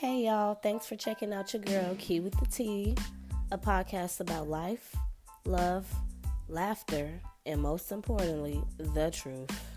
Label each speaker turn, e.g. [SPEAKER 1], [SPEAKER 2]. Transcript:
[SPEAKER 1] Hey y'all, thanks for checking out your girl Key with the T, a podcast about life, love, laughter, and most importantly, the truth.